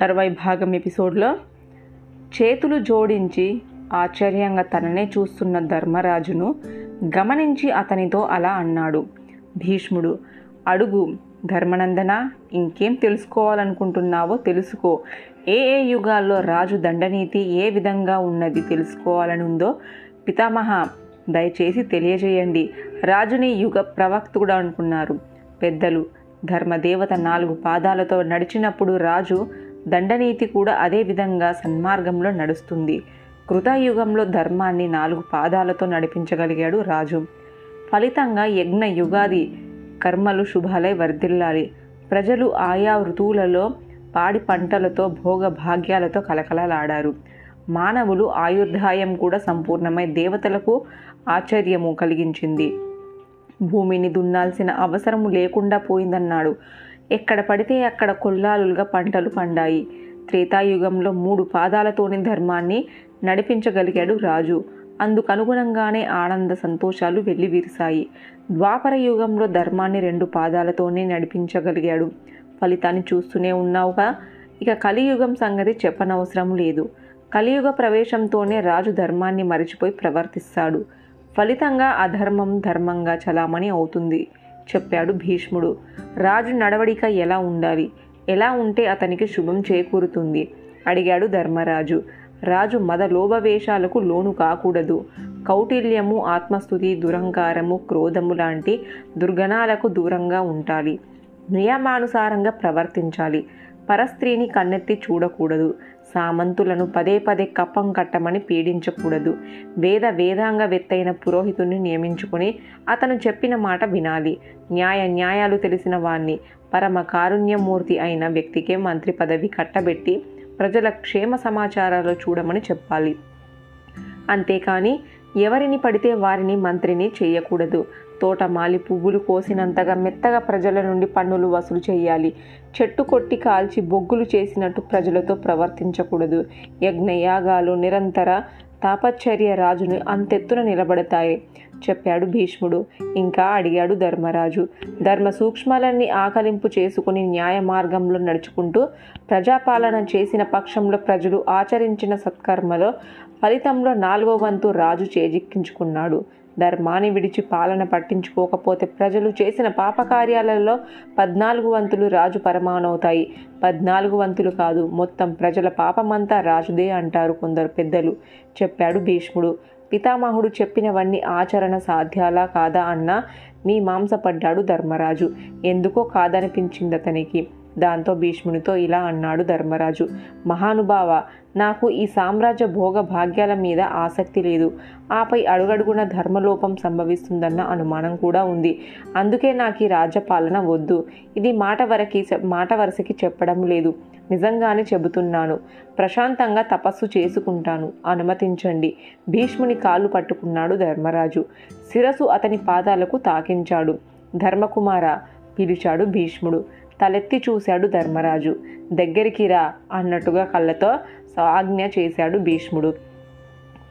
తర్వాయి భాగం ఎపిసోడ్లో చేతులు జోడించి ఆశ్చర్యంగా తననే చూస్తున్న ధర్మరాజును గమనించి అతనితో అలా అన్నాడు. భీష్ముడు అడుగు ధర్మనందన ఇంకేం తెలుసుకోవాలనుకుంటున్నావో తెలుసుకో. ఏ ఏ యుగాల్లో రాజు దండనీతి ఏ విధంగా ఉన్నది తెలుసుకోవాలనుందో పితామహ దయచేసి తెలియజేయండి. రాజుని యుగ ప్రవక్తుడు అనుకున్నారు. పెద్దలు ధర్మదేవత నాలుగు పాదాలతో నడిచినప్పుడు రాజు దండనీతి కూడా అదే విధంగా సన్మార్గంలో నడుస్తుంది. కృతయుగంలో ధర్మాన్ని నాలుగు పాదాలతో నడిపించగలిగాడు రాజు. ఫలితంగా యజ్ఞ యుగాది కర్మలు శుభాలై వర్ధిల్లాలి. ప్రజలు ఆయా ఋతువులలో పాడి పంటలతో భోగ భాగ్యాలతో కలకలలాడారు. మానవులు ఆయుర్ధాయం కూడా సంపూర్ణమై దేవతలకు ఆశ్చర్యము కలిగించింది. భూమిని దున్నాల్సిన అవసరము లేకుండా పోయిందన్నాడు. ఎక్కడ పడితే అక్కడ కొల్లాలుగా పంటలు పండాయి. త్రేతాయుగంలో మూడు పాదాలతోని ధర్మాన్ని నడిపించగలిగాడు రాజు. అందుకనుగుణంగానే ఆనంద సంతోషాలు వెల్లివిరిశాయి. ద్వాపర యుగంలో ధర్మాన్ని రెండు పాదాలతోనే నడిపించగలిగాడు. ఫలితాన్ని చూస్తూనే ఉన్నావుగా? ఇక కలియుగం సంగతి చెప్పనవసరం లేదు. కలియుగ ప్రవేశంతోనే రాజు ధర్మాన్ని మరిచిపోయి ప్రవర్తిస్తాడు. ఫలితంగా అధర్మం ధర్మంగా చలామణి అవుతుంది. చెప్పాడు భీష్ముడు. రాజు నడవడిక ఎలా ఉండాలి? ఎలా ఉంటే అతనికి శుభం చేకూరుతుంది? అడిగాడు ధర్మరాజు. రాజు మద లోభవేషాలకు లోను కాకూడదు. కౌటిల్యము ఆత్మస్థుతి దురహంకారము క్రోధము లాంటి దుర్గణాలకు దూరంగా ఉండాలి. నియమానుసారంగా ప్రవర్తించాలి. పరస్త్రీని కన్నెత్తి చూడకూడదు. సామంతులను పదే పదే కప్పం కట్టమని పీడించకూడదు. వేద వేదాంగ వెత్తైన పురోహితుని నియమించుకుని అతను చెప్పిన మాట వినాలి. న్యాయ న్యాయాలు తెలిసిన వాణ్ణి. పరమ కారుణ్యమూర్తి అయిన వ్యక్తికే మంత్రి పదవి కట్టబెట్టి ప్రజల క్షేమ సమాచారాలు చూడమని చెప్పాలి. అంతేకాని ఎవరిని పడితే వారిని మంత్రిని చేయకూడదు. తోటమాలి పువ్వులు కోసినంతగా మెత్తగా ప్రజల నుండి పన్నులు వసూలు చేయాలి. చెట్టు కొట్టి కాల్చి బొగ్గులు చేసినట్టు ప్రజలతో ప్రవర్తించకూడదు. యజ్ఞయాగాలు నిరంతర తాపచర్య రాజును అంతెత్తున నిలబడతాయి చెప్పాడు భీష్ముడు. ఇంకా అడిగాడు ధర్మరాజు. ధర్మ సూక్ష్మాలన్నీ ఆకలింపు చేసుకుని న్యాయ మార్గంలో నడుచుకుంటూ ప్రజాపాలన చేసిన పక్షంలో ప్రజలు ఆచరించిన సత్కర్మలో ఫలితంలో నాలుగో వంతు రాజు చేజిక్కించుకున్నాడు. ధర్మాన్ని విడిచి పాలన పట్టించుకోకపోతే ప్రజలు చేసిన పాపకార్యాలలో పద్నాలుగు వంతులు రాజు పరమానవుతాయి పద్నాలుగు వంతులు కాదు మొత్తం ప్రజల పాపమంతా రాజుదే అంటారు కొందరు పెద్దలు. చెప్పాడు భీష్ముడు. పితామహుడు చెప్పినవన్నీ ఆచరణ సాధ్యాలా కాదా అన్న మీ మాంసపడ్డాడు ధర్మరాజు. ఎందుకో కాదనిపించింది అతనికి దాంతో భీష్మునితో ఇలా అన్నాడు ధర్మరాజు మహానుభావ నాకు ఈ సామ్రాజ్య భోగ భాగ్యాల మీద ఆసక్తి లేదు. ఆపై అడుగడుగున ధర్మలోపం సంభవిస్తుందన్న అనుమానం కూడా ఉంది. అందుకే నాకు ఈ రాజ్యపాలన వద్దు. ఇది మాట వరకి మాట వరుసకి చెప్పడం లేదు. నిజంగానే చెబుతున్నాను. ప్రశాంతంగా తపస్సు చేసుకుంటాను. అనుమతించండి. భీష్ముని కాళ్ళు పట్టుకున్నాడు ధర్మరాజు. శిరసు అతని పాదాలకు తాకించాడు. ధర్మకుమార పిలిచాడు భీష్ముడు. తలెత్తి చూశాడు ధర్మరాజు. దగ్గరికి రా అన్నట్టుగా కళ్ళతో ఆజ్ఞ చేశాడు భీష్ముడు.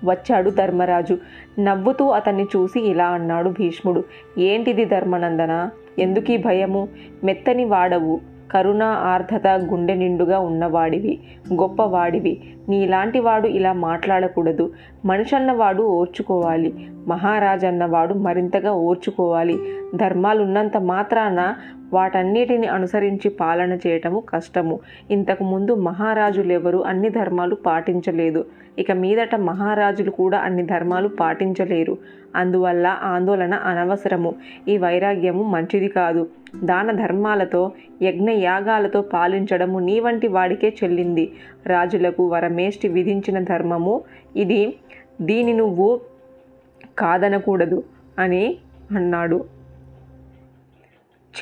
వచ్చాడు ధర్మరాజు. నవ్వుతూ అతన్ని చూసి ఇలా అన్నాడు భీష్ముడు. ఏంటిది ధర్మనందన? ఎందుకీ భయము? మెత్తని వాడవు. కరుణ ఆర్ధత గుండె నిండుగా ఉన్నవాడివి. గొప్పవాడివి. నీలాంటి వాడు ఇలా మాట్లాడకూడదు. మనిషన్నవాడు ఓర్చుకోవాలి. మహారాజన్నవాడు మరింతగా ఓర్చుకోవాలి. ధర్మాలున్నంత మాత్రాన వాటన్నిటిని అనుసరించి పాలన చేయటము కష్టము. ఇంతకు ముందు మహారాజులెవరు అన్ని ధర్మాలు పాటించలేదు. ఇక మీదట మహారాజులు కూడా అన్ని ధర్మాలు పాటించలేరు. అందువల్ల ఆందోళన అనవసరము. ఈ వైరాగ్యము మంచిది కాదు. దాన ధర్మాలతో యజ్ఞ యాగాలతో పాలించడము నీ వంటి వాడికే చెల్లింది. రాజులకు వరమేష్టి విధించిన ధర్మము ఇది. దీని నువ్వు కాదనకూడదు అని అన్నాడు.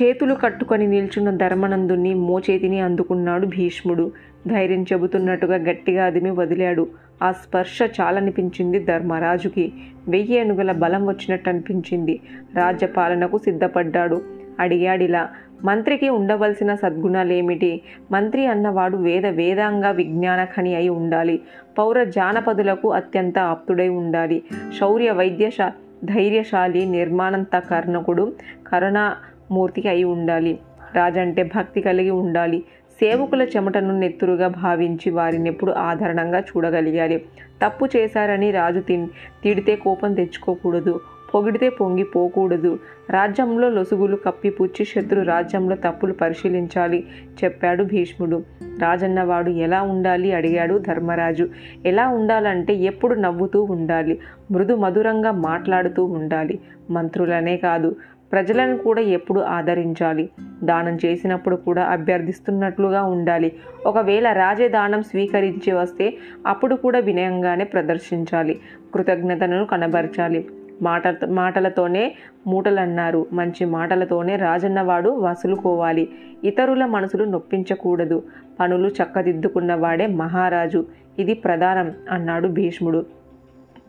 చేతులు కట్టుకొని నిల్చున్న ధర్మనందుని మోచేతిని అందుకున్నాడు భీష్ముడు. ధైర్యం చెబుతున్నట్టుగా గట్టిగా అదిమి వదిలాడు. ఆ స్పర్శ చాలనిపించింది ధర్మరాజుకి. వెయ్యి అనుగల బలం వచ్చినట్టు అనిపించింది రాజ్యపాలనకు సిద్ధపడ్డాడు. అడిగాడిలా మంత్రికి ఉండవలసిన సద్గుణాలేమిటి? మంత్రి అన్నవాడు వేద వేదాంగ విజ్ఞాన ఖని అయి ఉండాలి. పౌర జానపదులకు అత్యంత ఆప్తుడై ఉండాలి. శౌర్య వైద్యశా ధైర్యశాలి నిర్మాణంత కర్ణకుడు. కరుణ కరుణామూర్తి అయి ఉండాలి. రాజంటే భక్తి కలిగి ఉండాలి. సేవకుల చెమటను నెత్తురుగా భావించి వారిని ఎప్పుడు ఆదరణంగా చూడగలిగాలి. తప్పు చేశారని రాజు తి తిడితే కోపం తెచ్చుకోకూడదు. పొగిడితే పొంగిపోకూడదు రాజ్యంలో లొసుగులు కప్పిపుచ్చి శత్రు రాజ్యంలో తప్పులు పరిశీలించాలి చెప్పాడు భీష్ముడు. రాజన్నవాడు ఎలా ఉండాలి అడిగాడు ధర్మరాజు. ఎలా ఉండాలంటే ఎప్పుడు నవ్వుతూ ఉండాలి. మృదు మధురంగా మాట్లాడుతూ ఉండాలి. మంత్రులనే కాదు. ప్రజలను కూడా ఎప్పుడు ఆదరించాలి. దానం చేసినప్పుడు కూడా అభ్యర్థిస్తున్నట్లుగా ఉండాలి. ఒకవేళ రాజే దానం స్వీకరించి వస్తే అప్పుడు కూడా వినయంగానే ప్రదర్శించాలి. కృతజ్ఞతను కనబరచాలి. మాట మాటలతోనే మూటలన్నారు. మంచి మాటలతోనే రాజన్నవాడు వసులుకోవాలి. ఇతరుల మనసులు నొప్పించకూడదు. పనులు చక్కదిద్దుకున్నవాడే మహారాజు. ఇది ప్రధానం అన్నాడు భీష్ముడు.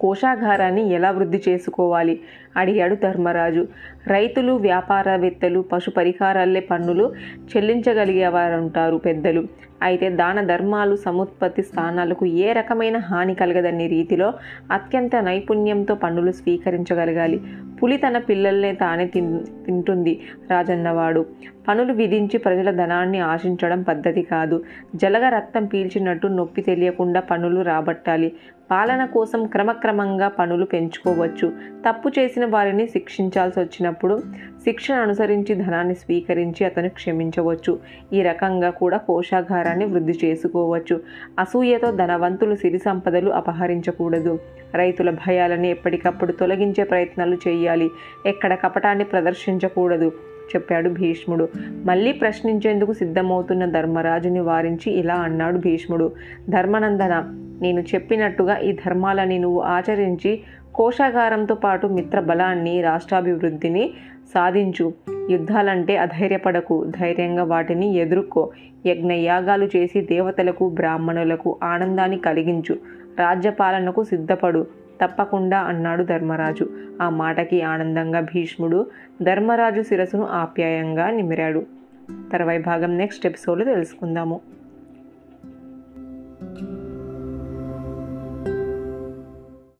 కోశాగారాన్ని ఎలా వృద్ధి చేసుకోవాలి? అడిగాడు ధర్మరాజు. రైతులు వ్యాపారవేత్తలు పశు పరిహారాలే పన్నులు చెల్లించగలిగేవారుంటారు పెద్దలు. అయితే దాన ధర్మాలు సముత్పత్తి స్థానాలకు ఏ రకమైన హాని కలగదని రీతిలో అత్యంత నైపుణ్యంతో పన్నులు స్వీకరించగలగాలి. పులి తన పిల్లల్నే తానే తిన్ తింటుంది రాజన్నవాడు. పనులు విధించి ప్రజల ధనాన్ని ఆశించడం పద్ధతి కాదు. జలగ రక్తం పీల్చినట్టు నొప్పి తెలియకుండా పనులు రాబట్టాలి. పాలన కోసం క్రమక్రమంగా పనులు పెంచుకోవచ్చు. తప్పు చేసిన వారిని శిక్షించాల్సి వచ్చినప్పుడు శిక్షణ అనుసరించి ధనాన్ని స్వీకరించి అతను క్షమించవచ్చు. ఈ రకంగా కూడా కోశాగారాన్ని వృద్ధి చేసుకోవచ్చు. అసూయతో ధనవంతులు సిరి సంపదలు అపహరించకూడదు. రైతుల భయాలని ఎప్పటికప్పుడు తొలగించే ప్రయత్నాలు చేయాలి. ఎక్కడ కపటాన్ని ప్రదర్శించకూడదు చెప్పాడు భీష్ముడు. మళ్ళీ ప్రశ్నించేందుకు సిద్ధమవుతున్న ధర్మరాజుని వారించి ఇలా అన్నాడు భీష్ముడు. ధర్మనందన నేను చెప్పినట్టుగా ఈ ధర్మాలని నువ్వు ఆచరించి కోశాగారంతో పాటు మిత్ర బలాన్ని రాష్ట్రాభివృద్ధిని సాధించు. యుద్ధాలంటే అధైర్యపడకు. ధైర్యంగా వాటిని ఎదుర్కో. యజ్ఞయాగాలు చేసి దేవతలకు బ్రాహ్మణులకు ఆనందాన్ని కలిగించు. రాజ్యపాలనకు సిద్ధపడు. తప్పకుండా అన్నాడు ధర్మరాజు. ఆ మాటకి ఆనందంగా భీష్ముడు ధర్మరాజు శిరస్సును ఆప్యాయంగా నిమిరాడు. తర్వాయి భాగం నెక్స్ట్ ఎపిసోడ్లో తెలుసుకుందాము.